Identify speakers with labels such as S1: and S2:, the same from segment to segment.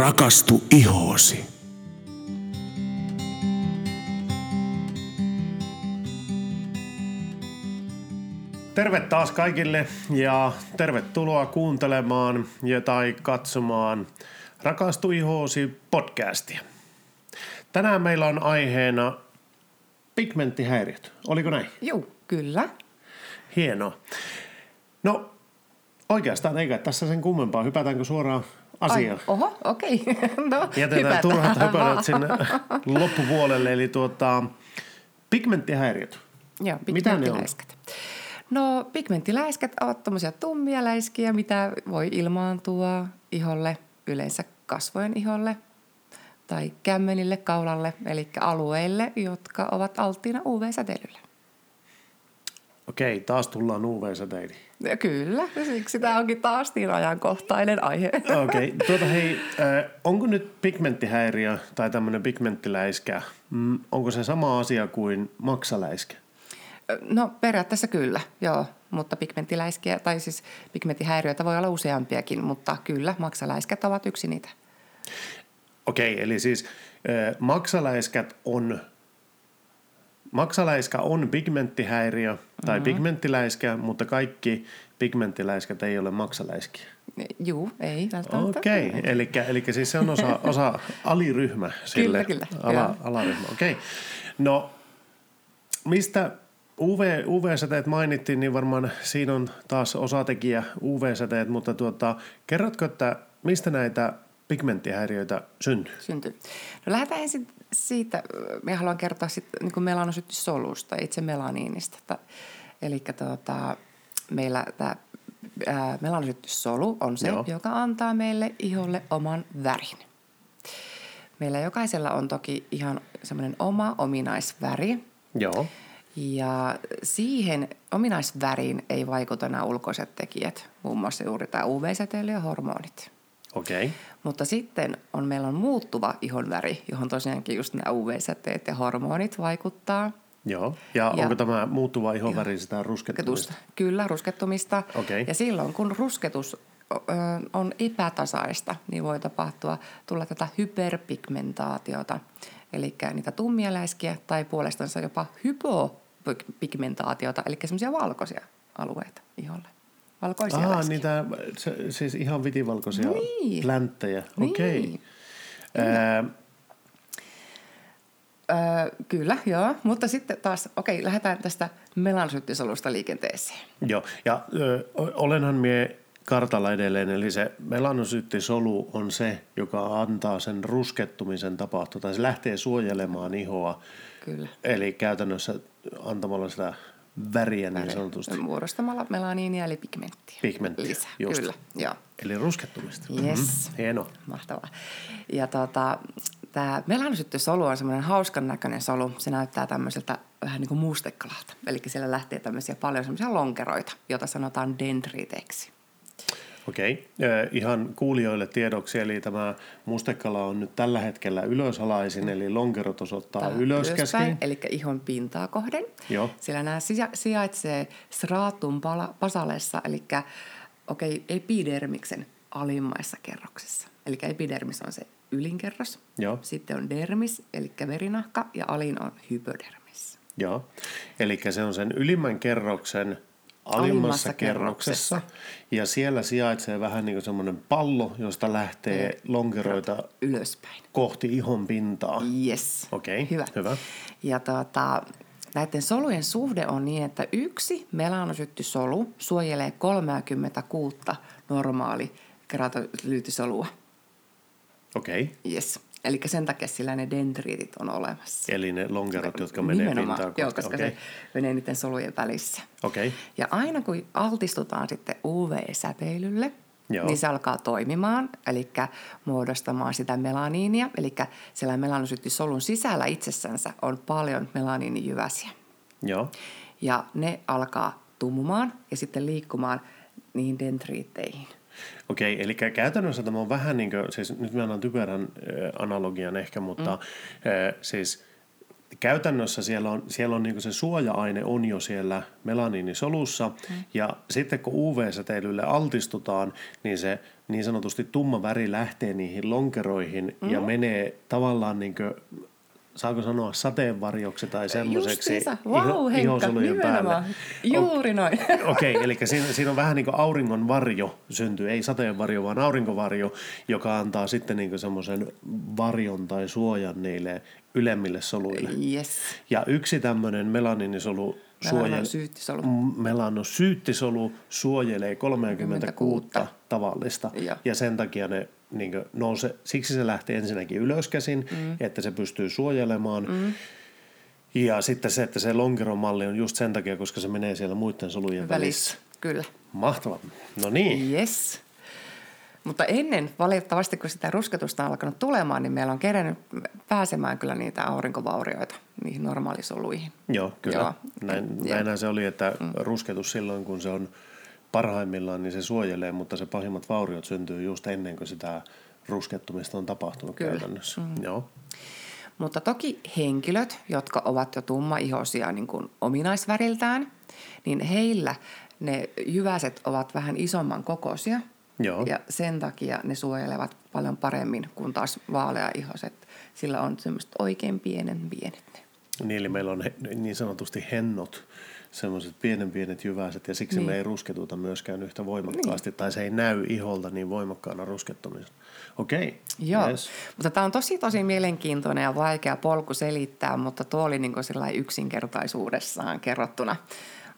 S1: rakastu ihoosi.
S2: Terve taas kaikille ja tervetuloa kuuntelemaan ja tai katsomaan Rakastu ihoosi podcastia. Tänään meillä on aiheena pigmenttihäiriöt. Oliko näin?
S3: Joo, kyllä.
S2: Hienoa. No oikeastaan eikä tässä sen kummempaa. Hypätäänkö suoraan asiaan?
S3: Ai, oho, okei. Okay. No,
S2: Jätetään
S3: hypätään.
S2: turhat höpönät sinne loppupuolelle. Eli tuota, pigmenttihäiriöt.
S3: Joo,
S2: Mitä ne on?
S3: pigmenttiläiskät. No, pigmenttiläiskät ovat tuommoisia tummia läiskiä, mitä voi ilmaantua iholle, yleensä kasvojen iholle tai kämmenille, kaulalle, eli alueille, jotka ovat alttiina UV-säteilylle.
S2: Okei, taas tullaan UV-säteiliin.
S3: Ja kyllä, siksi tämä onkin taas niin ajankohtainen aihe.
S2: Okei, tuota hei, äh, onko nyt pigmenttihäiriö tai tämmöinen pigmenttiläiskä, mm, onko se sama asia kuin maksaläiskä?
S3: No periaatteessa kyllä, joo. Mutta pigmenttiläiskiä, tai siis pigmenttihäiriöitä voi olla useampiakin, mutta kyllä, maksaläiskät ovat yksi niitä.
S2: Okei, eli siis äh, maksaläiskät on, maksaläiskä on pigmenttihäiriö tai mm-hmm. pigmenttiläiskä, mutta kaikki pigmenttiläiskät ei ole maksaläiskiä.
S3: Juu, ei välttämättä.
S2: Okei, eli, eli siis se on osa, osa aliryhmä sille.
S3: kyllä,
S2: ala,
S3: joo.
S2: alaryhmä, okei. No, mistä UV, UV-säteet mainittiin, niin varmaan siinä on taas osatekijä UV-säteet, mutta tuota, kerrotko, että mistä näitä pigmenttihäiriöitä syntyy?
S3: Syntyy. No lähdetään ensin siitä, minä haluan kertoa sitten niin kuin melanosyttysolusta, itse melaniinista. Eli tuota, meillä tämä melanosyttyssolu on se.
S2: Joo.
S3: joka antaa meille iholle oman värin. Meillä jokaisella on toki ihan semmoinen oma ominaisväri,
S2: Joo,
S3: ja siihen ominaisväriin ei vaikuta nämä ulkoiset tekijät, muun muassa juuri tämä UV-säteily ja hormonit.
S2: Okei.
S3: Mutta sitten on, meillä on muuttuva ihonväri, johon tosiaankin just nämä UV-säteet ja hormonit vaikuttaa.
S2: Joo, ja,
S3: Ja-
S2: onko tämä muuttuva ihonväri sitä ruskettumista?
S3: Kyllä, ruskettumista.
S2: Okei.
S3: Ja silloin, kun rusketus on epätasaista, niin voi tapahtua, tulla tätä hyperpigmentaatiota, eli niitä tummia läiskiä tai puolestansa jopa hypopigmentaatiota, eli semmoisia valkoisia alueita iholle. Valkoisia
S2: Ah,
S3: läiskiä.
S2: niitä se, siis ihan vitivalkoisia
S3: Niin.
S2: plänttejä.
S3: Niin.
S2: Okei. Ää,
S3: Öö, kyllä, joo. Mutta sitten taas, okei, lähdetään tästä melanosyttisolusta liikenteeseen.
S2: Joo, ja ö, olenhan mie kartalla edelleen, eli se melanosyttisolu on se, joka antaa sen ruskettumisen tapahtua, tai se lähtee suojelemaan ihoa,
S3: Kyllä.
S2: eli käytännössä antamalla sitä väriä niin sanotusti.
S3: Muodostamalla melaniinia eli pigmenttiä.
S2: Pigmenttiä,
S3: Lisää,
S2: just.
S3: kyllä, joo.
S2: Eli ruskettumista.
S3: Yes.
S2: Mhm, hienoa.
S3: Mahtavaa. Ja tota, tämä melanosyttisolu on semmoinen hauskan näköinen solu. Se näyttää tämmöiseltä vähän niin kuin mustekalalta. Eli siellä lähtee tämmöisiä paljon semmoisia lonkeroita, joita sanotaan dendriteiksi.
S2: Okei, Ö, ihan kuulijoille tiedoksi, eli tämä mustekala on nyt tällä hetkellä ylösalaisin, eli lonkerot osoittaa
S3: Tää
S2: ylöskäsin.
S3: Eli ihon pintaa kohden.
S2: Joo.
S3: Siellä nämä sija- sijaitsee stratum pala- basalessa, eli okei, epidermiksen alimmaissa kerroksissa. Eli epidermis on se ylinkerros.
S2: Joo.
S3: Sitten on dermis, eli verinahka, ja alin on hypodermis.
S2: Joo, eli se on sen ylimmän kerroksen alimmassa,
S3: Alimmassa
S2: kerroksessa.
S3: kerroksessa.
S2: Ja siellä sijaitsee vähän niin kuin semmoinen pallo, josta lähtee lonkeroita
S3: Ylöspäin.
S2: kohti ihon pintaa.
S3: Yes.
S2: Okei,
S3: hyvä.
S2: hyvä.
S3: Ja tota, näiden solujen suhde on niin, että yksi melanosyttisolu suojelee 36 normaali keratolyytisolua.
S2: Okei,
S3: Yes. Eli sen takia sillä ne dendriitit on olemassa.
S2: eli ne lonkerot, jotka menee pintaan kohti.
S3: Joo, koska
S2: Okei,
S3: se menee niiden solujen välissä.
S2: okei,
S3: Ja aina kun altistutaan sitten UV-säteilylle,
S2: Joo.
S3: niin se alkaa toimimaan, eli muodostamaan sitä melaniinia. Eli siellä melanosyttisolun sisällä itsessänsä on paljon melaniinijyväsiä.
S2: joo,
S3: Ja ne alkaa tumumaan ja sitten liikkumaan niihin dendriitteihin.
S2: Okei, eli käytännössä tämä on vähän niin kuin, siis nyt mä annan typerän analogian ehkä, mutta mm. siis käytännössä siellä on, siellä on niin se suoja-aine on jo siellä melaniinisolussa mm. ja sitten kun UV-säteilylle altistutaan, niin se niin sanotusti tumma väri lähtee niihin lonkeroihin mm. ja menee tavallaan niin kuin saako sanoa sateenvarjoksi tai semmoiseksi
S3: wow, iho, ihosolujen päälle. Juuri noin.
S2: Okei, okay, eli siinä, siinä on vähän niin kuin auringon varjo syntyy, ei sateenvarjo, vaan aurinkovarjo, joka antaa sitten niin semmoisen varjon tai suojan niille ylemmille soluille.
S3: Yes.
S2: Ja yksi tämmöinen melaniinisolu
S3: Melanosyyttisolu.
S2: Melanosyyttisolu suojelee 36 tavallista. Ja. ja sen takia ne niin nouse, siksi se lähtee ensinnäkin ylöskäsin, mm. että se pystyy suojelemaan. Mm. Ja sitten se, että se lonkeron malli on just sen takia, koska se menee siellä muiden solujen välissä. välissä.
S3: Kyllä.
S2: Mahtavaa. No niin.
S3: Yes. Mutta ennen, valitettavasti kun sitä rusketusta on alkanut tulemaan, niin meillä on kerennyt pääsemään kyllä niitä aurinkovaurioita niihin normaalisoluihin.
S2: Joo, kyllä. Joo. Näin, näinhän se oli, että mm. rusketus silloin, kun se on parhaimmillaan, niin se suojelee, mutta se pahimmat vauriot syntyy just ennen kuin sitä ruskettumista on tapahtunut kyllä. käytännössä. Mm. Joo.
S3: Mutta toki henkilöt, jotka ovat jo tummaihoisia niin kuin ominaisväriltään, niin heillä ne jyväset ovat vähän isomman kokoisia –
S2: Joo.
S3: Ja sen takia ne suojelevat paljon paremmin kuin taas vaaleaihoiset. Sillä on semmoiset oikein pienen pienet ne.
S2: Niin, eli meillä on niin sanotusti hennot, semmoiset pienen pienet jyväiset, ja siksi niin. me ei rusketuta myöskään yhtä voimakkaasti, niin. tai se ei näy iholta niin voimakkaana ruskettumisen. Okei. Okay.
S3: Joo, yes. mutta tämä on tosi tosi mielenkiintoinen ja vaikea polku selittää, mutta tuo oli niin yksinkertaisuudessaan kerrottuna.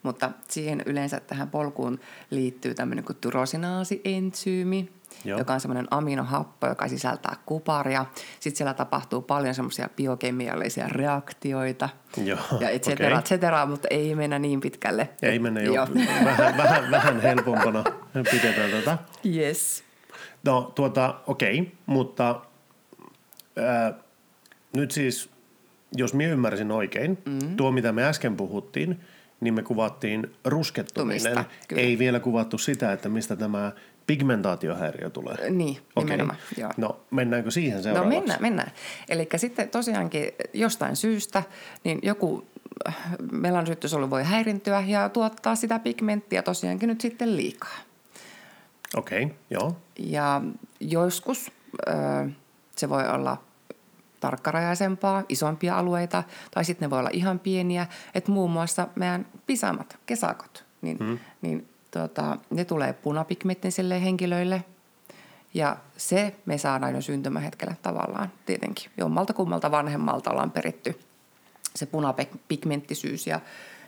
S3: Mutta siihen yleensä tähän polkuun liittyy tämmöinen kuin tyrosinaasi-entsyymi, Joo. joka on semmoinen aminohappo, joka sisältää kuparia. Sitten siellä tapahtuu paljon semmoisia biokemiallisia reaktioita
S2: Joo,
S3: ja et cetera, okay. et cetera, mutta ei mennä niin pitkälle.
S2: Ei mennä jo, vähän, vähän, vähän helpompana pidetään tätä.
S3: Yes.
S2: No tuota, okei, okay, mutta ää, nyt siis, jos minä ymmärsin oikein, mm. tuo mitä me äsken puhuttiin, niin me kuvattiin ruskettuminen. Tumista, Ei vielä kuvattu sitä, että mistä tämä pigmentaatiohäiriö tulee.
S3: Niin, okay. nimenomaan.
S2: Joo. No mennäänkö siihen seuraavaksi?
S3: No mennään, mennään. Eli sitten tosiaankin jostain syystä niin joku äh, melanosyyttysolu voi häirintyä ja tuottaa sitä pigmenttiä tosiaankin nyt sitten liikaa.
S2: Okei, okay, joo.
S3: Ja joskus äh, se voi olla tarkkarajaisempaa, isompia alueita, tai sitten ne voi olla ihan pieniä. Että muun muassa meidän pisamat, kesakot, niin, hmm. niin tota, ne tulee punapigmenttisille henkilöille. Ja se me saadaan jo syntymähetkellä tavallaan tietenkin. Jommalta kummalta vanhemmalta ollaan peritty se punapigmenttisyys ja,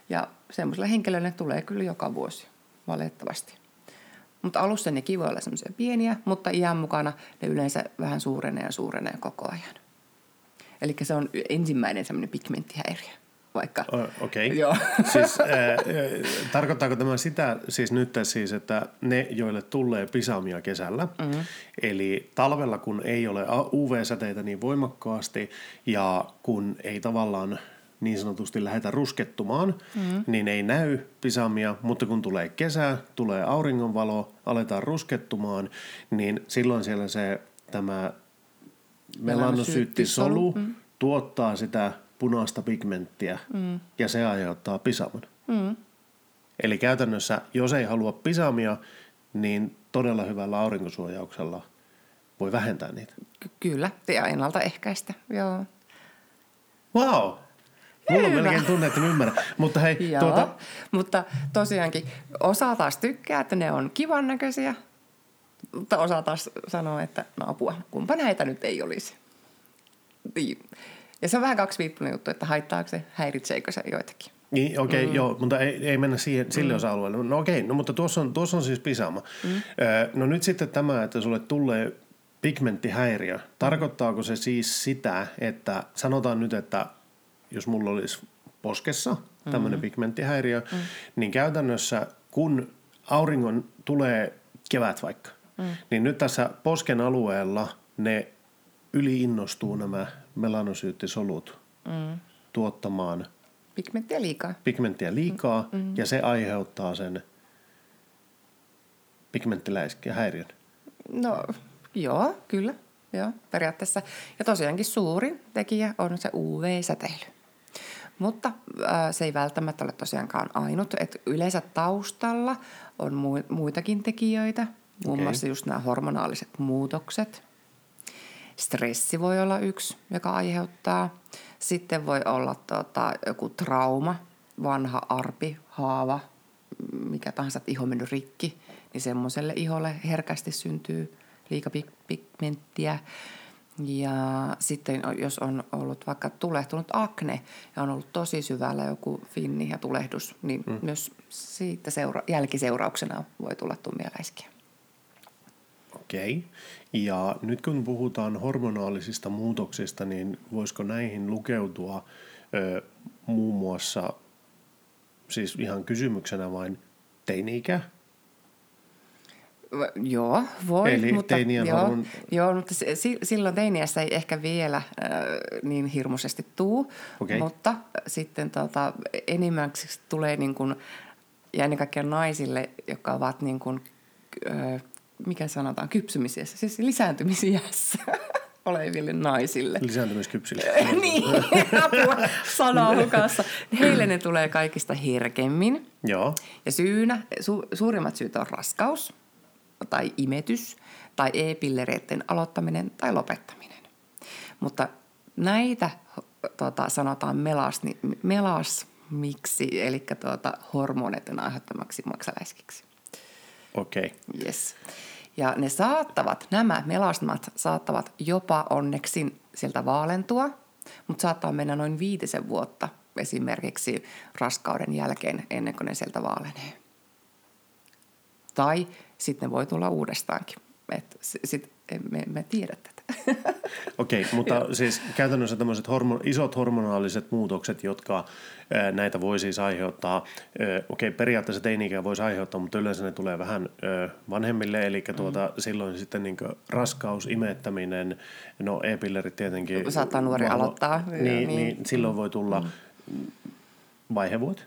S3: ja semmoiselle henkilölle tulee kyllä joka vuosi valitettavasti. Mutta alussa ne voi olla semmoisia pieniä, mutta iän mukana ne yleensä vähän suurenee ja suurenee koko ajan. Eli se on ensimmäinen semmoinen pigmenttihäiriö vaikka.
S2: Okei. Okay. Joo. Siis, äh, tarkoittaako tämä sitä siis nyt siis, että ne, joille tulee pisamia kesällä, mm-hmm. eli talvella kun ei ole UV-säteitä niin voimakkaasti ja kun ei tavallaan niin sanotusti lähdetä ruskettumaan, mm-hmm. niin ei näy pisamia, mutta kun tulee kesä, tulee auringonvalo, aletaan ruskettumaan, niin silloin siellä se tämä melanosyyttisolu mm. Tuottaa sitä punaista pigmenttiä mm. ja se aiheuttaa pisaman. Mm. Eli käytännössä, jos ei halua pisamia, niin todella hyvällä aurinkosuojauksella voi vähentää niitä.
S3: Ky- kyllä, ja ennaltaehkäistä, joo.
S2: Wow, Mulla on melkein tunne, että ymmärrän. Mutta hei,
S3: Joo, tuota... mutta tosiaankin osa taas tykkää, että ne on kivan näköisiä. Mutta osa taas sanoo, että no apua, kumpa näitä nyt ei olisi. Ja se on vähän kaksiviippunen juttu, että haittaako se, häiritseekö se joitakin.
S2: Niin, okei, okay, mm. joo, mutta ei, ei mennä siihen, sille mm. osa-alueelle. No okei, okay, no mutta tuossa on, tuossa on siis pisama. Mm. no nyt sitten tämä, että sulle tulee pigmenttihäiriö. Tarkoittaako se siis sitä, että sanotaan nyt, että jos mulla olisi poskessa tämmöinen mm. pigmenttihäiriö, mm. niin käytännössä kun auringon tulee kevät vaikka, mm. niin nyt tässä posken alueella ne yliinnostuu nämä melanosyyttisolut mm. tuottamaan
S3: pigmenttiä liikaa.
S2: Pigmenttiä liikaa mm. mm. ja se aiheuttaa sen pigmenttiläiskien häiriön.
S3: No joo, kyllä. Joo, periaatteessa. Ja tosiaankin suuri tekijä on se UV-säteily. Mutta ää, se ei välttämättä ole tosiaankaan ainut. Et yleensä taustalla on mu- muitakin tekijöitä, muun
S2: Okei.
S3: muassa just nämä hormonaaliset muutokset. Stressi voi olla yksi, joka aiheuttaa. Sitten voi olla tota, joku trauma, vanha arpi, haava, mikä tahansa, että iho mennyt rikki, niin semmoiselle iholle herkästi syntyy liikapigmenttiä. Ja sitten jos on ollut vaikka tulehtunut akne ja on ollut tosi syvällä joku finni ja tulehdus, niin mm. myös siitä seura- jälkiseurauksena voi tulla tummialäiskiä.
S2: Okei. Ja nyt kun puhutaan hormonaalisista muutoksista, niin voisiko näihin lukeutua ö, muun muassa, siis ihan kysymyksenä vain teini-ikä?
S3: Joo, voi.
S2: Eli
S3: mutta, joo,
S2: hormon-
S3: joo, mutta si- si- silloin teiniässä ei ehkä vielä äh, niin hirmuisesti tuu,
S2: Okei.
S3: mutta sitten tota, enimmäkseen tulee niin kuin, ja ennen kaikkea naisille, jotka ovat niin kuin, äh, mikä sanotaan, kypsymisiässä, siis lisääntymisiässä oleville naisille.
S2: Lisääntymiskypsille.
S3: niin, apua sanaa hukassa. Heille ne tulee kaikista herkemmin.
S2: Joo.
S3: Ja syynä, su, suurimmat syyt on raskaus tai imetys tai e-pillereiden aloittaminen tai lopettaminen. Mutta näitä tota, sanotaan melasni, melasmiksi, eli tuota, hormoneiden aiheuttamaksi maksaläiskiksi.
S2: Okei.
S3: Yes. Ja ne saattavat, nämä melasmat saattavat jopa onneksi sieltä vaalentua, mutta saattaa mennä noin viitisen vuotta esimerkiksi raskauden jälkeen ennen kuin ne sieltä vaalenee. Tai sitten ne voi tulla uudestaankin. Et sit, me emme tiedä tätä.
S2: Okei, mutta siis käytännössä tämmöiset hormo- isot hormonaaliset muutokset, jotka ää, näitä voi siis aiheuttaa, okei periaatteessa teini voisi aiheuttaa, mutta yleensä ne tulee vähän ää, vanhemmille, eli tuota, silloin sitten niin raskaus, imettäminen, no e-pillerit tietenkin.
S3: Saattaa nuori aloittaa,
S2: Niin,
S3: niin.
S2: niin. silloin voi tulla vaihevuot.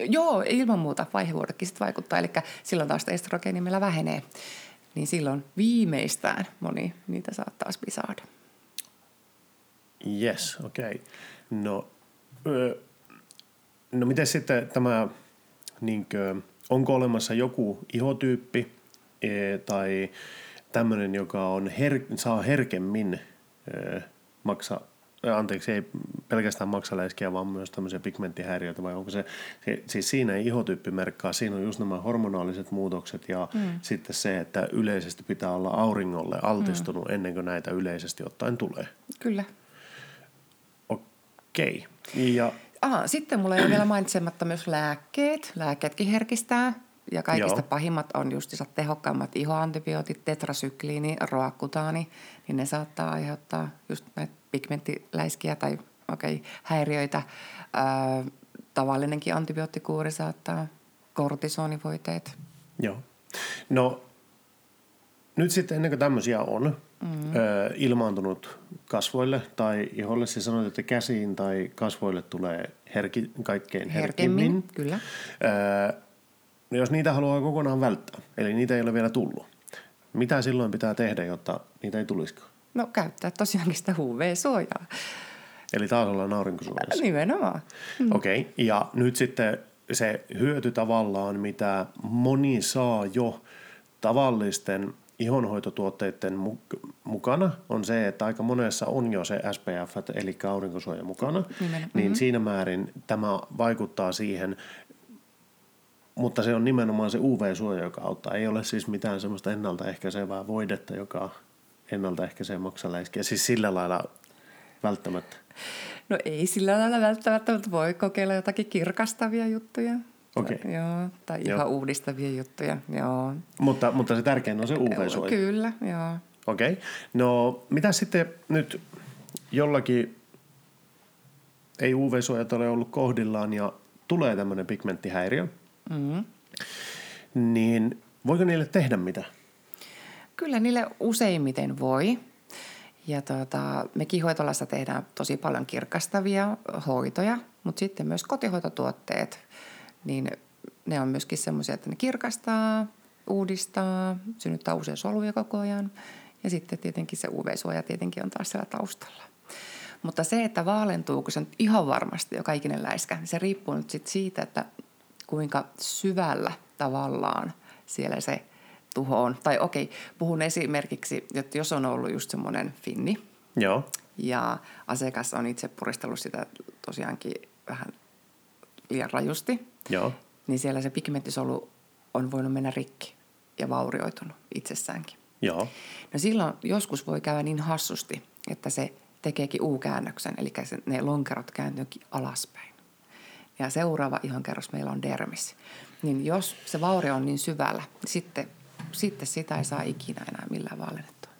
S3: Joo, ilman muuta vaihevuodetkin sit vaikuttaa. Eli silloin taas estrogeeni meillä vähenee. Niin silloin viimeistään moni niitä saattaa saada.
S2: Yes, okei. Okay. No, ö, no miten sitten tämä, niinkö, onko olemassa joku ihotyyppi e, tai tämmöinen, joka on her, saa herkemmin ö, maksa, ö, anteeksi, ei pelkästään maksaläiskiä, vaan myös tämmöisiä pigmenttihäiriöitä, vai onko se, se siis siinä ei ihotyyppi merkkaa, siinä on just nämä hormonaaliset muutokset ja mm. sitten se, että yleisesti pitää olla auringolle altistunut mm. ennen kuin näitä yleisesti ottaen tulee.
S3: Kyllä.
S2: Okei. Ja
S3: Aha, sitten mulla ei ole vielä mainitsematta myös lääkkeet. Lääkkeetkin herkistää. Ja kaikista
S2: Joo.
S3: pahimmat on justissa tehokkaammat ihoantibiootit, tetrasykliini, roakkutaani. Niin ne saattaa aiheuttaa just näitä pigmenttiläiskiä tai okei, okay, häiriöitä. Ää, tavallinenkin antibioottikuuri saattaa, kortisonivoiteet.
S2: Joo. No, nyt sitten ennen kuin tämmöisiä on mm. ö, ilmaantunut kasvoille tai iholle, siis sanoit, että käsiin tai kasvoille tulee herki, kaikkein herkimmin.
S3: Herkemmin, kyllä.
S2: Ö, no jos niitä haluaa kokonaan välttää, eli niitä ei ole vielä tullut, mitä silloin pitää tehdä, jotta niitä ei tulisikaan?
S3: No käyttää tosiaankin sitä UV-suojaa.
S2: Eli taas ollaan aurinkosuojassa.
S3: Nimenomaan.
S2: Mm. Okei, okay. ja nyt sitten se hyöty tavallaan, mitä moni saa jo tavallisten ihonhoitotuotteiden mu- mukana, on se, että aika monessa on jo se SPF, eli aurinkosuoja mukana.
S3: Nimenomaan.
S2: Niin siinä määrin tämä vaikuttaa siihen, mutta se on nimenomaan se UV-suoja, joka auttaa. Ei ole siis mitään semmoista ennaltaehkäisevää voidetta, joka ennaltaehkäisee maksaläiskiä. Siis sillä lailla välttämättä.
S3: No ei sillä lailla välttämättä, mutta voi kokeilla jotakin kirkastavia juttuja.
S2: Okei.
S3: Joo, tai
S2: Joo.
S3: ihan uudistavia juttuja, joo.
S2: Mutta, mutta se tärkein on se UV-suoja.
S3: Kyllä, joo.
S2: Okei. Okay. No mitä sitten nyt jollakin ei UV-suojat ole ollut kohdillaan ja tulee tämmöinen pigmenttihäiriö,
S3: Mm.
S2: niin voiko niille tehdä mitä?
S3: Kyllä niille useimmiten voi. Ja tota, me kihoitolassa tehdään tosi paljon kirkastavia hoitoja, mutta sitten myös kotihoitotuotteet, niin ne on myöskin semmoisia, että ne kirkastaa, uudistaa, synnyttää uusia soluja koko ajan. Ja sitten tietenkin se UV-suoja tietenkin on taas siellä taustalla. Mutta se, että vaalentuuko se nyt ihan varmasti joka ikinen läiskä, niin se riippuu nyt sit siitä, että kuinka syvällä tavallaan siellä se tuho on. Tai okei, puhun esimerkiksi, että jos on ollut just semmoinen finni,
S2: Joo.
S3: ja asiakas on itse puristellut sitä tosiaankin vähän liian rajusti,
S2: Joo.
S3: niin siellä se pigmenttisolu on voinut mennä rikki ja vaurioitunut itsessäänkin.
S2: Joo.
S3: No silloin joskus voi käydä niin hassusti, että se tekeekin U-käännöksen, eli se, ne lonkerot kääntyykin alaspäin. Ja seuraava ihonkerros meillä on dermis. Niin jos se vaurio on niin syvällä, niin sitten, sitten sitä ei saa ikinä enää millään vaalennettua.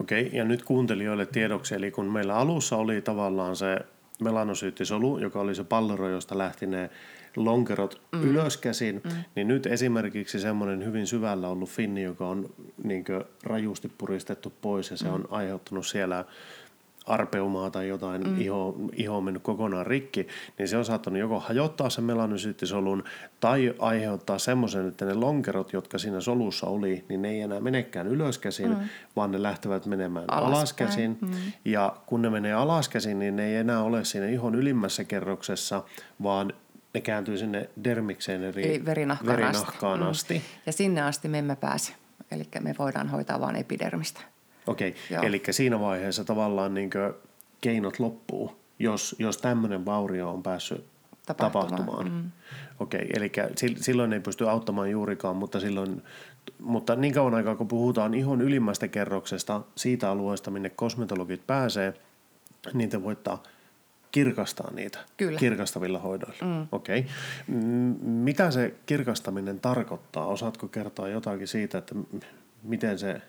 S2: Okei, ja nyt kuuntelijoille tiedoksi, eli kun meillä alussa oli tavallaan se melanosyyttisolu, joka oli se pallero, josta lähti ne lonkerot mm. ylöskäsin, mm. niin nyt esimerkiksi semmoinen hyvin syvällä ollut finni, joka on niin rajusti puristettu pois ja se mm. on aiheuttanut siellä arpeumaa tai jotain, mm. iho, iho on mennyt kokonaan rikki, niin se on saattanut joko hajottaa sen melanosyyttisolun tai aiheuttaa semmoisen, että ne lonkerot, jotka siinä solussa oli, niin ne ei enää menekään ylöskäsin, mm. vaan ne lähtevät menemään
S3: Alaspäin.
S2: alaskäsin. Mm. Ja kun ne menee alaskäsin, niin ne ei enää ole siinä ihon ylimmässä kerroksessa, vaan ne kääntyy sinne dermikseen eli,
S3: Eli verinahkaan,
S2: verinahkaan
S3: asti.
S2: asti.
S3: Mm. Ja sinne asti me emme pääse. Eli me voidaan hoitaa vain epidermistä.
S2: Okei,
S3: Joo.
S2: eli siinä vaiheessa tavallaan niin keinot loppuu, jos, jos tämmöinen vaurio on päässyt
S3: Tapahtumaan,
S2: tapahtumaan. Mm. Okei, eli sil- silloin ei pysty auttamaan juurikaan, mutta, silloin, mutta niin kauan aikaa kun puhutaan ihon ylimmästä kerroksesta, siitä alueesta, minne kosmetologit pääsee, niin te voittaa kirkastaa niitä
S3: Kyllä.
S2: kirkastavilla hoidoilla. Mm. Okei. M- mitä se kirkastaminen tarkoittaa? Osaatko kertoa jotakin siitä, että m- miten se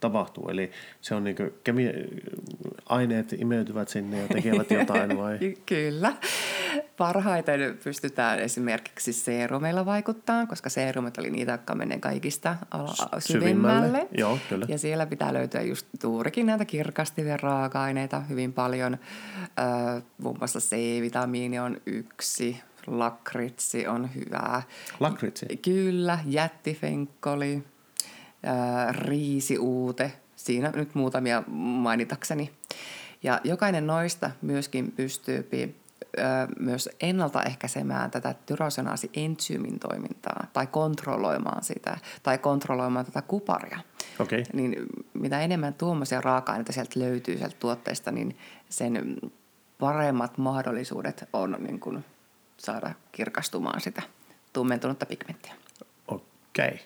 S2: tapahtuu? Eli se on niin kemi- aineet imeytyvät sinne ja tekevät jotain vai?
S3: Ky- Kyllä. Parhaiten pystytään esimerkiksi seerumeilla vaikuttaa, koska seerumit oli niitä, jotka menee kaikista ala- syvimmälle.
S2: syvimmälle. Joo, kyllä.
S3: Ja siellä pitää löytyä just juurikin näitä kirkastavia raaka-aineita hyvin paljon. Öö, muun muassa C-vitamiini on yksi, lakritsi on hyvää.
S2: Lakritsi?
S3: Kyllä, jättifenkkoli, ää, riisiuute, siinä nyt muutamia mainitakseni. Ja jokainen noista myöskin pystyy ää, myös ennaltaehkäisemään tätä tyrosenaasi-entsyymin toimintaa tai kontrolloimaan sitä tai kontrolloimaan tätä kuparia.
S2: Okei.
S3: Niin mitä enemmän tuommoisia raaka-aineita sieltä löytyy sieltä tuotteesta, niin sen paremmat mahdollisuudet on niin kuin saada kirkastumaan sitä tummentunutta pigmenttiä.
S2: Okei.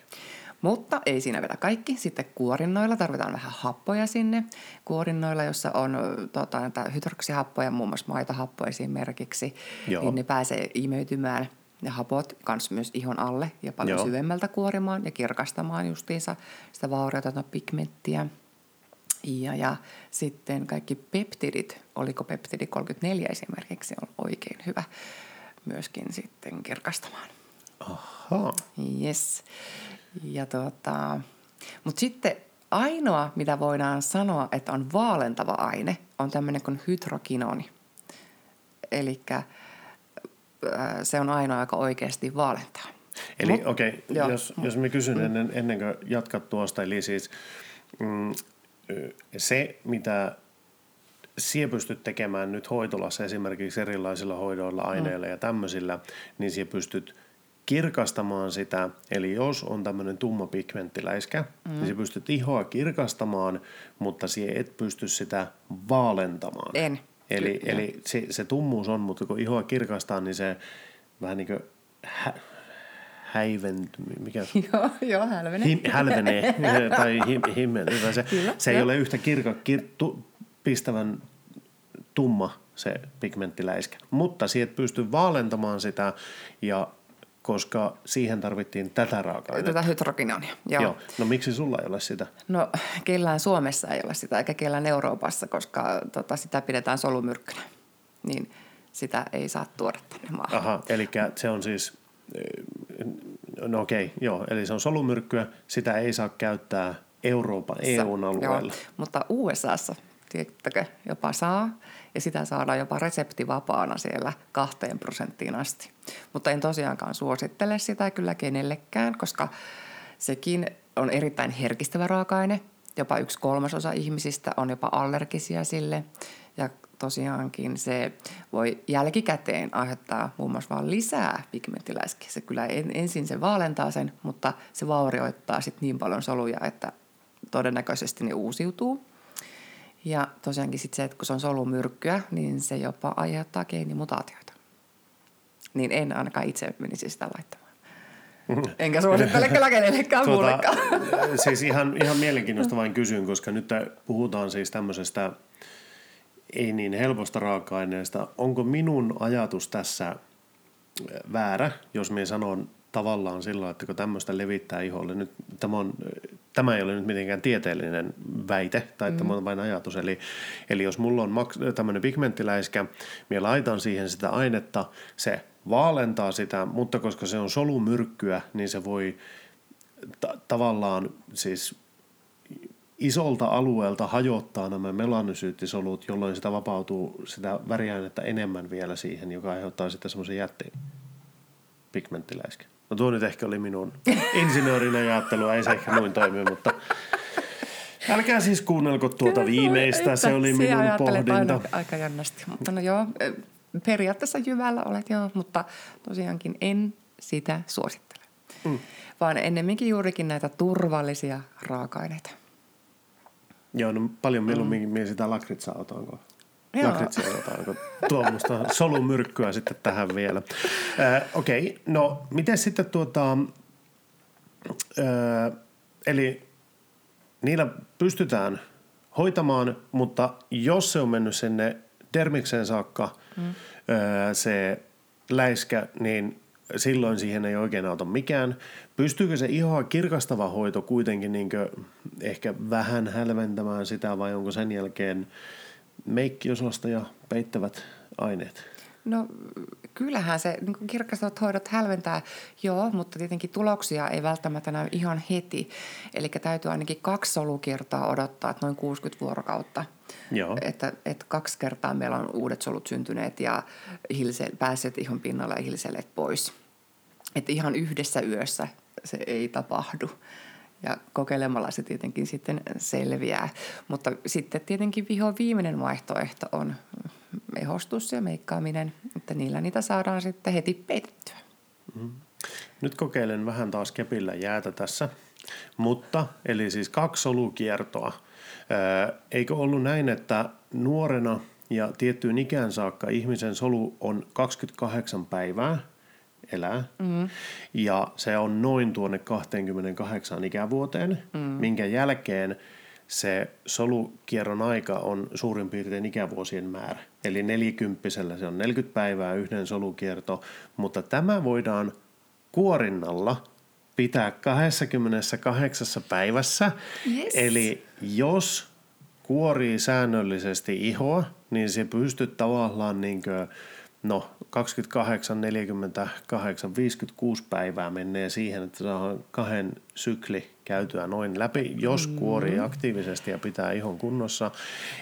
S3: Mutta ei siinä vielä kaikki. Sitten kuorinnoilla tarvitaan vähän happoja sinne. Kuorinnoilla, jossa on tota, näitä hydroksihappoja, muun muassa maitohappo esimerkiksi,
S2: Joo.
S3: niin ne pääsee imeytymään ne hapot kans myös ihon alle ja paljon
S2: Joo.
S3: syvemmältä kuorimaan ja kirkastamaan justiinsa sitä vaurioitonta pigmenttiä. Ja, ja sitten kaikki peptidit, oliko peptidi 34 esimerkiksi, on oikein hyvä myöskin sitten kirkastamaan.
S2: Ahaa.
S3: Yes. Ja tota, mutta sitten ainoa, mitä voidaan sanoa, että on vaalentava aine, on tämmöinen kuin hydrokinoni. Eli se on ainoa, joka oikeasti vaalentaa.
S2: Eli
S3: Mut-
S2: okei, okay,
S3: joo.
S2: jos, jos mä kysyn ennen, ennen kuin jatkat tuosta, eli siis mm, se, mitä sinä pystyt tekemään nyt hoitolassa esimerkiksi erilaisilla hoidoilla, aineilla ja tämmöisillä, niin sinä pystyt kirkastamaan sitä, eli jos on tämmöinen tumma pigmenttiläiskä, mm. niin sinä pystyt ihoa kirkastamaan, mutta sinä et pysty sitä vaalentamaan.
S3: En.
S2: Eli,
S3: Kyllä.
S2: eli se, se tummuus on, mutta kun ihoa kirkastaa, niin se vähän niin kuin hä, häivent, mikä,
S3: joo, joo, hälvenen.
S2: him, hälvenee tai him, himmentyy. Tai se,
S3: Kyllä,
S2: se ei
S3: joo.
S2: ole yhtä kirka, kir, tu, pistävän tumma se pigmenttiläiskä. Mutta sieltä pystyy vaalentamaan sitä, ja koska siihen tarvittiin tätä raaka-ainetta.
S3: Tätä hydrokinonia, joo.
S2: Joo. No miksi sulla ei ole sitä?
S3: No kellään Suomessa ei ole sitä, eikä kellään Euroopassa, koska tota, sitä pidetään solumyrkkynä. Niin sitä ei saa tuoda tänne maahan.
S2: Aha, eli se on siis, no okei, joo, eli se on solumyrkkyä, sitä ei saa käyttää Euroopan, EUn alueella.
S3: Joo, mutta USAssa, tiedättekö, jopa saa. Ja sitä saadaan jopa reseptivapaana siellä kahteen prosenttiin asti. Mutta en tosiaankaan suosittele sitä kyllä kenellekään, koska sekin on erittäin herkistävä raaka-aine. Jopa yksi kolmasosa ihmisistä on jopa allergisia sille. Ja tosiaankin se voi jälkikäteen aiheuttaa muun muassa vaan lisää pigmenttiläiskiä. Se kyllä en, ensin se vaalentaa sen, mutta se vaurioittaa sitten niin paljon soluja, että todennäköisesti ne uusiutuu. Ja tosiaankin sitten se, että kun se on solumyrkkyä, niin se jopa aiheuttaa geenimutaatioita. Niin en ainakaan itse menisi sitä laittamaan. Enkä suosittele kyllä kenellekään tuota, muullekaan.
S2: Siis ihan, ihan mielenkiintoista vain kysyn, koska nyt puhutaan siis tämmöisestä ei niin helposta raaka-aineesta. Onko minun ajatus tässä väärä, jos minä sanon tavallaan sillä, että kun tämmöistä levittää iholle, nyt tämä, on, tämä ei ole nyt mitenkään tieteellinen väite, tai mm. tämä on vain ajatus. Eli, eli jos mulla on maks- tämmöinen pigmenttiläiskä, minä laitan siihen sitä ainetta, se vaalentaa sitä, mutta koska se on solumyrkkyä, niin se voi ta- tavallaan siis isolta alueelta hajottaa nämä melanosyyttisolut, jolloin sitä vapautuu sitä väriainetta enemmän vielä siihen, joka aiheuttaa sitten semmoisen jätteen pigmenttiläisken. No tuo nyt ehkä oli minun insinöörin ajattelua, ei se ehkä noin toimi, mutta älkää siis kuunnelko tuota viimeistä, se oli minun pohdinta. Aina
S3: aika jännästi, mutta no joo, periaatteessa jyvällä olet joo, mutta tosiaankin en sitä suosittele. Mm. Vaan ennemminkin juurikin näitä turvallisia raaka-aineita.
S2: Joo, no paljon mieluummin mm. sitä lakritsaa otanko. Lakritsia otanko. Tuommoista solumyrkkyä sitten tähän vielä. Äh, Okei, okay. no miten sitten tuota, äh, eli niillä pystytään hoitamaan, mutta jos se on mennyt sinne dermikseen saakka mm. se läiskä, niin silloin siihen ei oikein auta mikään. Pystyykö se ihoa kirkastava hoito kuitenkin niin ehkä vähän hälventämään sitä vai onko sen jälkeen meikkiosasta ja peittävät aineet?
S3: No kyllähän se niin kirkastavat hoidot hälventää, joo, mutta tietenkin tuloksia ei välttämättä näy ihan heti. Eli täytyy ainakin kaksi solukiertoa odottaa, että noin 60 vuorokautta. Joo. Että, että kaksi kertaa meillä on uudet solut syntyneet ja hilse, päässeet ihon pinnalle ja hilseleet pois. Että ihan yhdessä yössä se ei tapahdu. Ja kokeilemalla se tietenkin sitten selviää. Mutta sitten tietenkin viho viimeinen vaihtoehto on ehostus ja meikkaaminen, että niillä niitä saadaan sitten heti peitettyä. Mm.
S2: Nyt kokeilen vähän taas kepillä jäätä tässä, mutta eli siis kaksi solukiertoa. Eikö ollut näin, että nuorena ja tiettyyn ikään saakka ihmisen solu on 28 päivää elää. Mm. Ja se on noin tuonne 28 ikävuoteen, mm. minkä jälkeen se solukierron aika on suurin piirtein ikävuosien määrä. Eli nelikymppisellä se on 40 päivää yhden solukierto, mutta tämä voidaan kuorinnalla pitää 28 päivässä. Yes. Eli jos kuorii säännöllisesti ihoa, niin se pystyt tavallaan niin kuin, no 28, 48, 56 päivää menee siihen, että saadaan kahden sykli käytyä noin läpi, jos kuorii aktiivisesti ja pitää ihon kunnossa.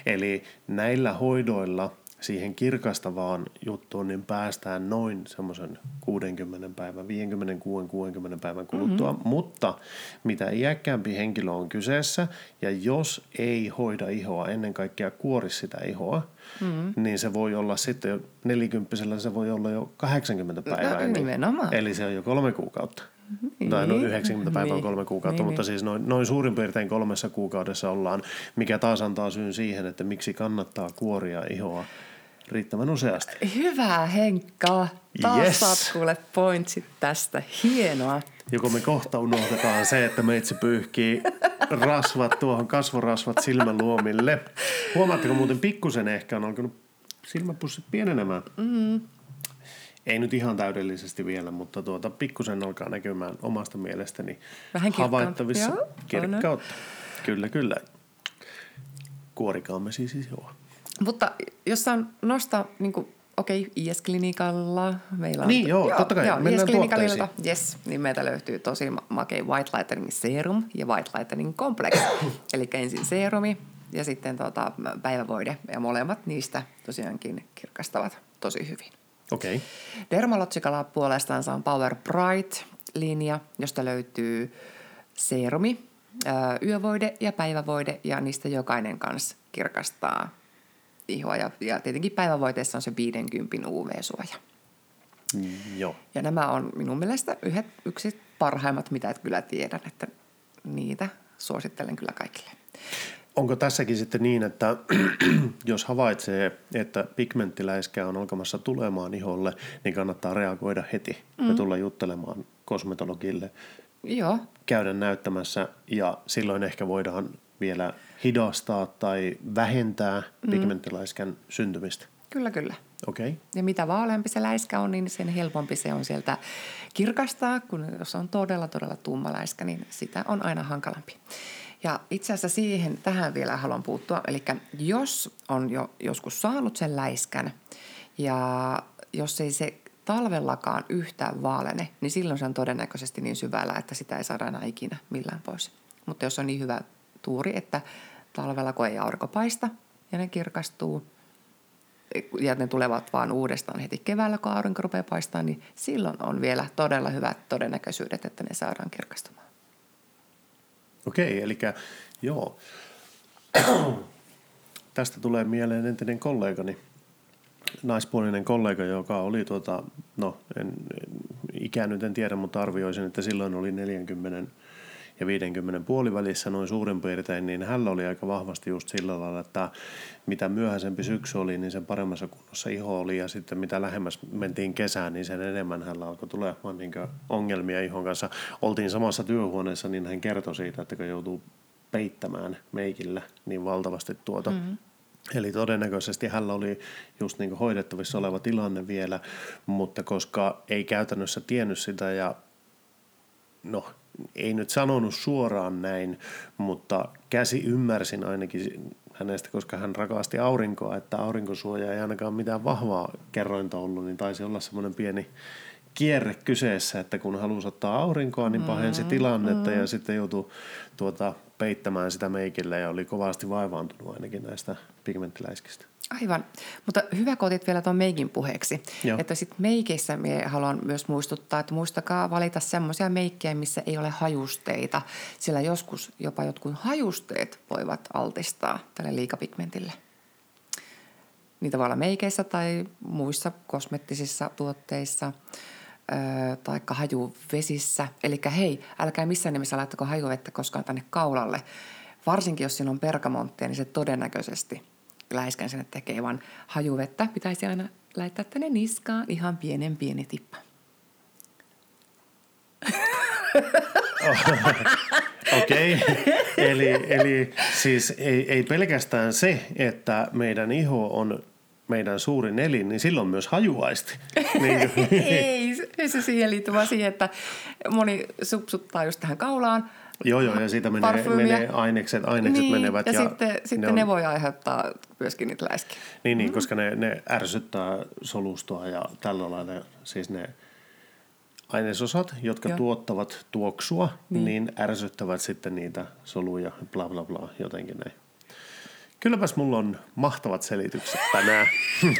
S2: Eli näillä hoidoilla siihen kirkastavaan juttuun, niin päästään noin semmoisen 60 päivän, 56-60 päivän kuluttua. Mm-hmm. Mutta mitä iäkkäämpi henkilö on kyseessä, ja jos ei hoida ihoa, ennen kaikkea kuori sitä ihoa, mm-hmm. niin se voi olla sitten jo nelikymppisellä, se voi olla jo 80 päivää. No, nimenomaan. Eli se on jo kolme kuukautta. Niin. Tai no 90 päivää on kolme kuukautta, niin, mutta niin. siis noin, noin suurin piirtein kolmessa kuukaudessa ollaan, mikä taas antaa syyn siihen, että miksi kannattaa kuoria ihoa riittävän useasti.
S3: Hyvä Henkka. Taas yes. saat kuule pointsit tästä. Hienoa.
S2: Joko me kohta unohdetaan se, että meitsi pyyhkii rasvat tuohon kasvorasvat silmäluomille. Huomaatteko muuten pikkusen ehkä on alkanut silmäpussit pienenemään? Mm. Ei nyt ihan täydellisesti vielä, mutta tuota, pikkusen alkaa näkymään omasta mielestäni Vähän havaittavissa kirkkautta. Kyllä, kyllä. Kuorikaamme siis joo.
S3: Mutta jos saan nostaa, niin kuin, okei, okay, IS-klinikalla meillä on...
S2: Niin, joo, joo totta kai, joo, mennään tuotteisiin.
S3: Yes, niin meiltä löytyy tosi makea White Lightening Serum ja White Lightening Complex. Eli ensin serumi ja sitten tota, päivävoide ja molemmat niistä tosiaankin kirkastavat tosi hyvin.
S2: Okei. Okay.
S3: Dermalogicalla puolestaan on Power Bright-linja, josta löytyy serumi, yövoide ja päivävoide ja niistä jokainen kanssa kirkastaa ihoa. Ja, ja tietenkin päivävoiteessa on se 50 UV-suoja.
S2: Mm, joo.
S3: Ja nämä on minun mielestä yhdet, yksi parhaimmat, mitä et kyllä tiedän, että niitä suosittelen kyllä kaikille.
S2: Onko tässäkin sitten niin, että jos havaitsee, että pigmenttiläiskä on alkamassa tulemaan iholle, niin kannattaa reagoida heti mm. ja tulla juttelemaan kosmetologille,
S3: Joo,
S2: käydä näyttämässä ja silloin ehkä voidaan vielä hidastaa tai vähentää mm. pigmenttiläiskän syntymistä.
S3: kyllä kyllä.
S2: Okei. Okay.
S3: Ja mitä vaaleampi se läiskä on, niin sen helpompi se on sieltä kirkastaa, kun jos on todella, todella tumma läiskä, niin sitä on aina hankalampi. Ja itse asiassa siihen, tähän vielä haluan puuttua. Eli jos on jo joskus saanut sen läiskän ja jos ei se talvellakaan yhtään vaalene, niin silloin se on todennäköisesti niin syvällä, että sitä ei saada enää ikinä millään pois. Mutta jos on niin hyvä tuuri, että talvella kun ei aurinko paista ja ne kirkastuu ja ne tulevat vaan uudestaan heti keväällä, kun aurinko rupeaa paistamaan, niin silloin on vielä todella hyvät todennäköisyydet, että ne saadaan kirkastumaan.
S2: Okei, eli joo. Tästä tulee mieleen entinen kollegani, naispuolinen kollega, joka oli tuota, no en, en, nyt en tiedä, mutta arvioisin, että silloin oli 40 ja 50 puolivälissä noin suurin piirtein, niin hänellä oli aika vahvasti just sillä lailla, että mitä myöhäisempi syksy oli, niin sen paremmassa kunnossa iho oli ja sitten mitä lähemmäs mentiin kesään, niin sen enemmän hänellä alkoi tulemaan niin ongelmia ihon kanssa. Oltiin samassa työhuoneessa, niin hän kertoi siitä, että kun joutuu peittämään meikillä niin valtavasti tuota, mm-hmm. Eli todennäköisesti hänellä oli just niin hoidettavissa oleva tilanne vielä, mutta koska ei käytännössä tiennyt sitä ja no ei nyt sanonut suoraan näin, mutta käsi ymmärsin ainakin hänestä, koska hän rakasti aurinkoa, että aurinkosuoja ei ainakaan mitään vahvaa kerrointa ollut, niin taisi olla semmoinen pieni kierre kyseessä, että kun halusi ottaa aurinkoa, niin pahensi mm, tilannetta mm. ja sitten joutui tuota, peittämään sitä meikille ja oli kovasti vaivaantunut ainakin näistä pigmenttiläiskistä.
S3: Aivan, mutta hyvä kun otit vielä tuon meikin puheeksi. Joo. Että sitten meikeissä me haluan myös muistuttaa, että muistakaa valita semmoisia meikkejä, missä ei ole hajusteita. Sillä joskus jopa jotkut hajusteet voivat altistaa tälle liikapigmentille. Niitä voi olla meikeissä tai muissa kosmettisissa tuotteissa tai hajuvesissä. Eli hei, älkää missään nimessä laittako hajuvettä koskaan tänne kaulalle. Varsinkin jos siinä on pergamonttia, niin se todennäköisesti läiskän sinne tekee, vaan hajuvettä pitäisi aina laittaa tänne niskaan ihan pienen pieni tippa.
S2: Okei, okay. eli, eli siis ei, ei pelkästään se, että meidän iho on meidän suurin elin, niin silloin myös hajuaisti.
S3: Niin. ei, se siihen liittyy vaan siihen, että moni supsuttaa just tähän kaulaan.
S2: Joo, joo, ja siitä menee, menee ainekset, ainekset
S3: niin,
S2: menevät.
S3: Ja, ja sitten, sitten ne, on, ne voi aiheuttaa myöskin niitä läiskiä.
S2: Niin, niin mm. koska ne, ne ärsyttää solustoa ja tällä lailla siis ne ainesosat, jotka Joo. tuottavat tuoksua, niin. niin ärsyttävät sitten niitä soluja, bla bla bla, jotenkin näin. Kylläpäs mulla on mahtavat selitykset tänään.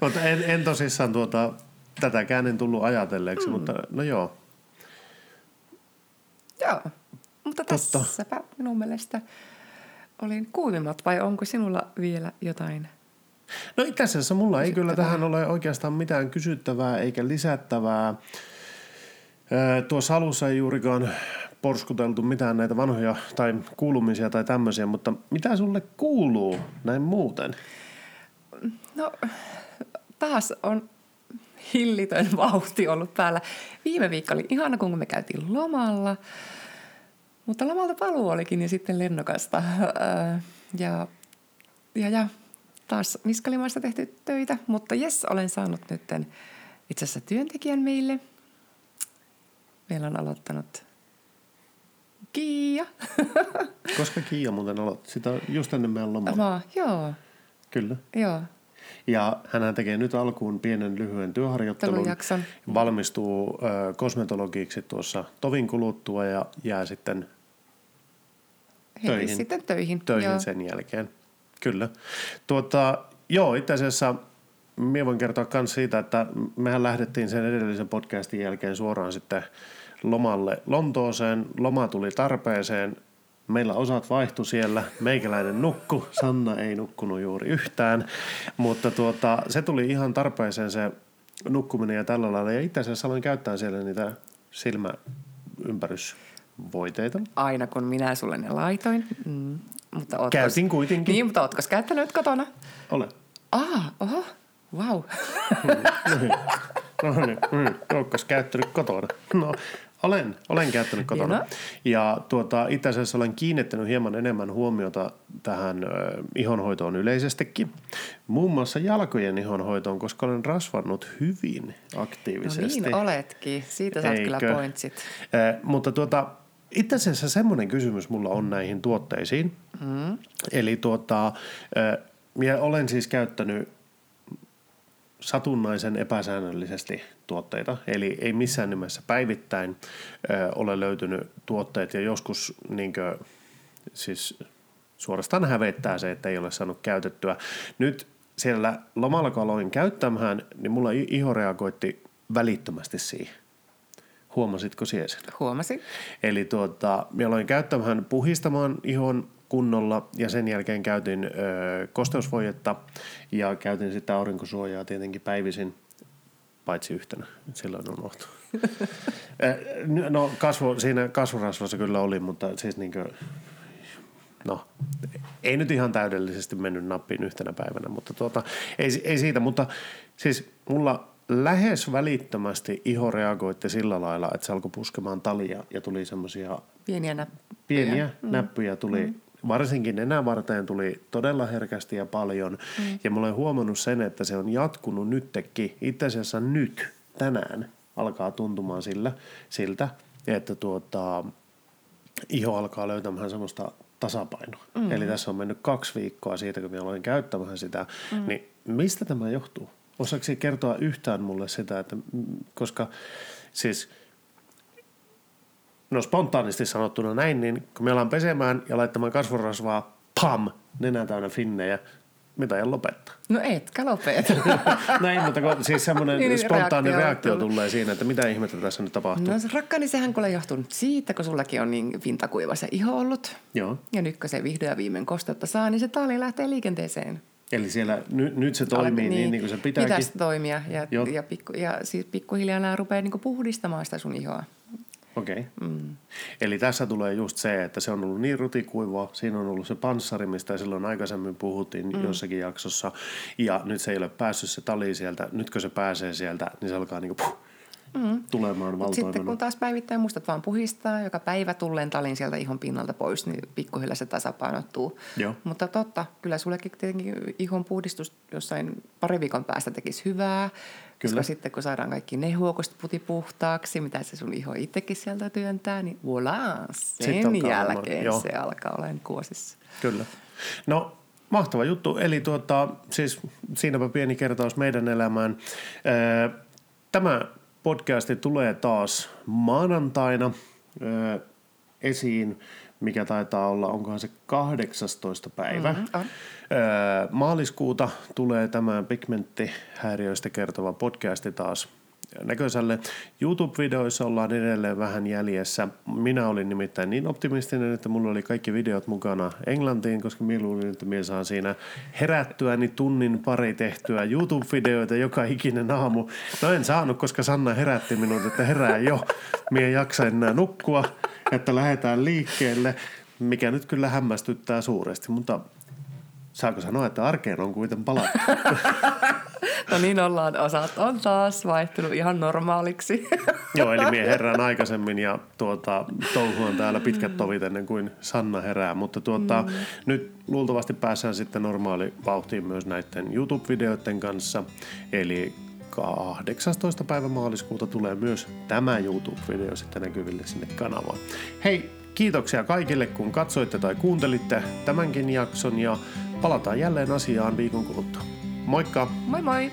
S2: mutta en, en tosissaan tuota, tätäkään en tullut ajatelleeksi, mm. mutta no joo.
S3: Joo, mutta Totta. tässäpä minun mielestä olin kuivimmat vai onko sinulla vielä jotain?
S2: No itse asiassa mulla ei kyllä tähän ole oikeastaan mitään kysyttävää eikä lisättävää. Tuossa alussa ei juurikaan porskuteltu mitään näitä vanhoja tai kuulumisia tai tämmöisiä, mutta mitä sulle kuuluu näin muuten?
S3: No taas on hillitön vauhti ollut päällä. Viime viikko oli ihana, kun me käytiin lomalla, mutta lomalta paluu olikin ja sitten lennokasta. Ja, ja, ja taas niskalimaista tehty töitä, mutta jes, olen saanut nyt itse asiassa työntekijän meille. Meillä on aloittanut Kiia.
S2: Koska Kiia muuten aloitti? Sitä just ennen meidän lomaa.
S3: Mä, joo.
S2: Kyllä.
S3: Joo.
S2: Ja hän tekee nyt alkuun pienen lyhyen työharjoittelun. Valmistuu ö, kosmetologiksi tuossa tovin kuluttua ja jää sitten töihin.
S3: sitten töihin.
S2: Töihin joo. sen jälkeen. Kyllä. Tuota, joo, itse asiassa minä voin kertoa myös siitä, että mehän lähdettiin sen edellisen podcastin jälkeen suoraan sitten lomalle Lontooseen. Loma tuli tarpeeseen Meillä osat vaihtu siellä. Meikäläinen nukku. Sanna ei nukkunut juuri yhtään. Mutta tuota, se tuli ihan tarpeeseen se nukkuminen ja tällä lailla. Ja itse asiassa aloin käyttää siellä niitä silmäympärysvoiteita.
S3: Aina kun minä sulle ne laitoin. Mm. Mutta ootkos,
S2: Käytin kuitenkin.
S3: Niin, mutta ootko käyttänyt kotona?
S2: Ole.
S3: Ah, oho, wow.
S2: No niin, mm, ootko käyttänyt kotona? No, olen, olen käyttänyt kotona.
S3: Hienoa.
S2: Ja tuota, itse asiassa olen kiinnittänyt hieman enemmän huomiota tähän ö, ihonhoitoon yleisestikin. Muun muassa jalkojen ihonhoitoon, koska olen rasvannut hyvin
S3: No
S2: aktiivisesti.
S3: niin oletkin. Siitä saat kyllä
S2: Eikö?
S3: pointsit.
S2: Eh, mutta tuota, itse asiassa semmoinen kysymys mulla on näihin tuotteisiin. Mm. Eli tuota, eh, minä olen siis käyttänyt satunnaisen epäsäännöllisesti tuotteita, eli ei missään nimessä päivittäin ö, ole löytynyt tuotteet ja joskus niinkö, siis suorastaan hävettää se, että ei ole saanut käytettyä. Nyt siellä lomalla kun aloin käyttämään, niin mulla iho reagoitti välittömästi siihen. Huomasitko siellä sen?
S3: Huomasin.
S2: Eli tuota, minä aloin käyttämään puhistamaan ihon kunnolla ja sen jälkeen käytin ö, kosteusvoidetta ja käytin sitä aurinkosuojaa tietenkin päivisin, paitsi yhtenä. Silloin on unohtu. no kasvo, siinä kasvorasvassa kyllä oli, mutta siis niinkö, no ei nyt ihan täydellisesti mennyt nappiin yhtenä päivänä, mutta tuota, ei, ei siitä, mutta siis mulla lähes välittömästi iho reagoitti sillä lailla, että se alkoi puskemaan talia ja tuli semmoisia
S3: Pieniä näppejä.
S2: pieniä mm. näppyjä tuli, mm. Varsinkin nenävarteen tuli todella herkästi ja paljon. Mm. Ja mä olen huomannut sen, että se on jatkunut nytkin, itse asiassa nyt, tänään alkaa tuntumaan sillä, siltä, että tuota, iho alkaa löytämään semmoista tasapainoa. Mm. Eli tässä on mennyt kaksi viikkoa siitä, kun minä aloin käyttämään sitä. Mm. Niin mistä tämä johtuu? Osaako kertoa yhtään mulle sitä, että koska siis no spontaanisti sanottuna näin, niin kun me alan pesemään ja laittamaan kasvorasvaa, pam, nenä täynnä finnejä, mitä en lopettaa.
S3: No etkä lopeta.
S2: Näin, mutta kun, siis semmoinen
S3: Niin, niin,
S2: spontaani
S3: reaktio
S2: reaktio, tulee siinä, että mitä ihmettä tässä nyt tapahtuu.
S3: No rakkaani, sehän kuule johtuu nyt siitä, kun sullakin on niin pintakuiva se iho ollut.
S2: Joo.
S3: Ja nyt kun se vihdoin ja viimein kosteutta saa, niin se taali lähtee liikenteeseen.
S2: Eli siellä ny, nyt se toimii niin, niin kuin se pitääkin.
S3: Pitäisi toimia ja,
S2: Joo.
S3: ja, pikku, ja siis pikkuhiljaa nämä rupeaa niin puhdistamaan sitä sun ihoa.
S2: Okei. Okay. Mm. Eli tässä tulee just se, että se on ollut niin rutikuivaa, siinä on ollut se panssari, mistä silloin aikaisemmin puhuttiin mm. jossakin jaksossa, ja nyt se ei ole päässyt se tali sieltä. Nyt kun se pääsee sieltä, niin se alkaa niinku puh, mm. tulemaan
S3: Mut sitten kun
S2: valtoimena.
S3: taas päivittäin muistat vaan puhistaa, joka päivä tulleen talin sieltä ihon pinnalta pois, niin pikkuhiljaa se tasapainottuu.
S2: Joo.
S3: Mutta totta, kyllä sullekin tietenkin ihon puhdistus jossain pari viikon päästä tekisi hyvää.
S2: Kyllä.
S3: Koska sitten kun saadaan kaikki ne huokosta puti puhtaaksi, mitä se sun iho itsekin sieltä työntää, niin voilà,
S2: Sitten
S3: sen
S2: alkaa
S3: jälkeen
S2: joo.
S3: se alkaa olemaan kuosissa.
S2: Kyllä. No, mahtava juttu. Eli tuota, siis siinäpä pieni kertaus meidän elämään. Tämä podcasti tulee taas maanantaina ö, esiin, mikä taitaa olla, onkohan se 18. päivä.
S3: Mhm, on.
S2: Ö, Maaliskuuta tulee tämä pigmenttihäiriöistä kertova podcasti taas näköiselle. YouTube-videoissa ollaan edelleen vähän jäljessä. Minä olin nimittäin niin optimistinen, että mulla oli kaikki videot mukana englantiin, koska minä luulin, että minä saan siinä herättyä niin tunnin pari tehtyä YouTube-videoita joka ikinen aamu. No en saanut, koska Sanna herätti minut, että herää jo. Minä en jaksa enää nukkua, että lähdetään liikkeelle, mikä nyt kyllä hämmästyttää suuresti, mutta saako sanoa, että arkeen on kuitenkin palattu.
S3: No niin ollaan, osat on taas vaihtunut ihan normaaliksi.
S2: Joo, eli mie herään aikaisemmin ja tuota, touhuan täällä pitkät tovit ennen kuin Sanna herää. Mutta tuota, mm. nyt luultavasti päässään sitten normaali vauhtiin myös näiden YouTube-videoiden kanssa. Eli 18. päivä maaliskuuta tulee myös tämä YouTube-video sitten näkyville sinne kanavaan. Hei, kiitoksia kaikille kun katsoitte tai kuuntelitte tämänkin jakson ja palataan jälleen asiaan viikon kuluttua. Moikka!
S3: moi moi!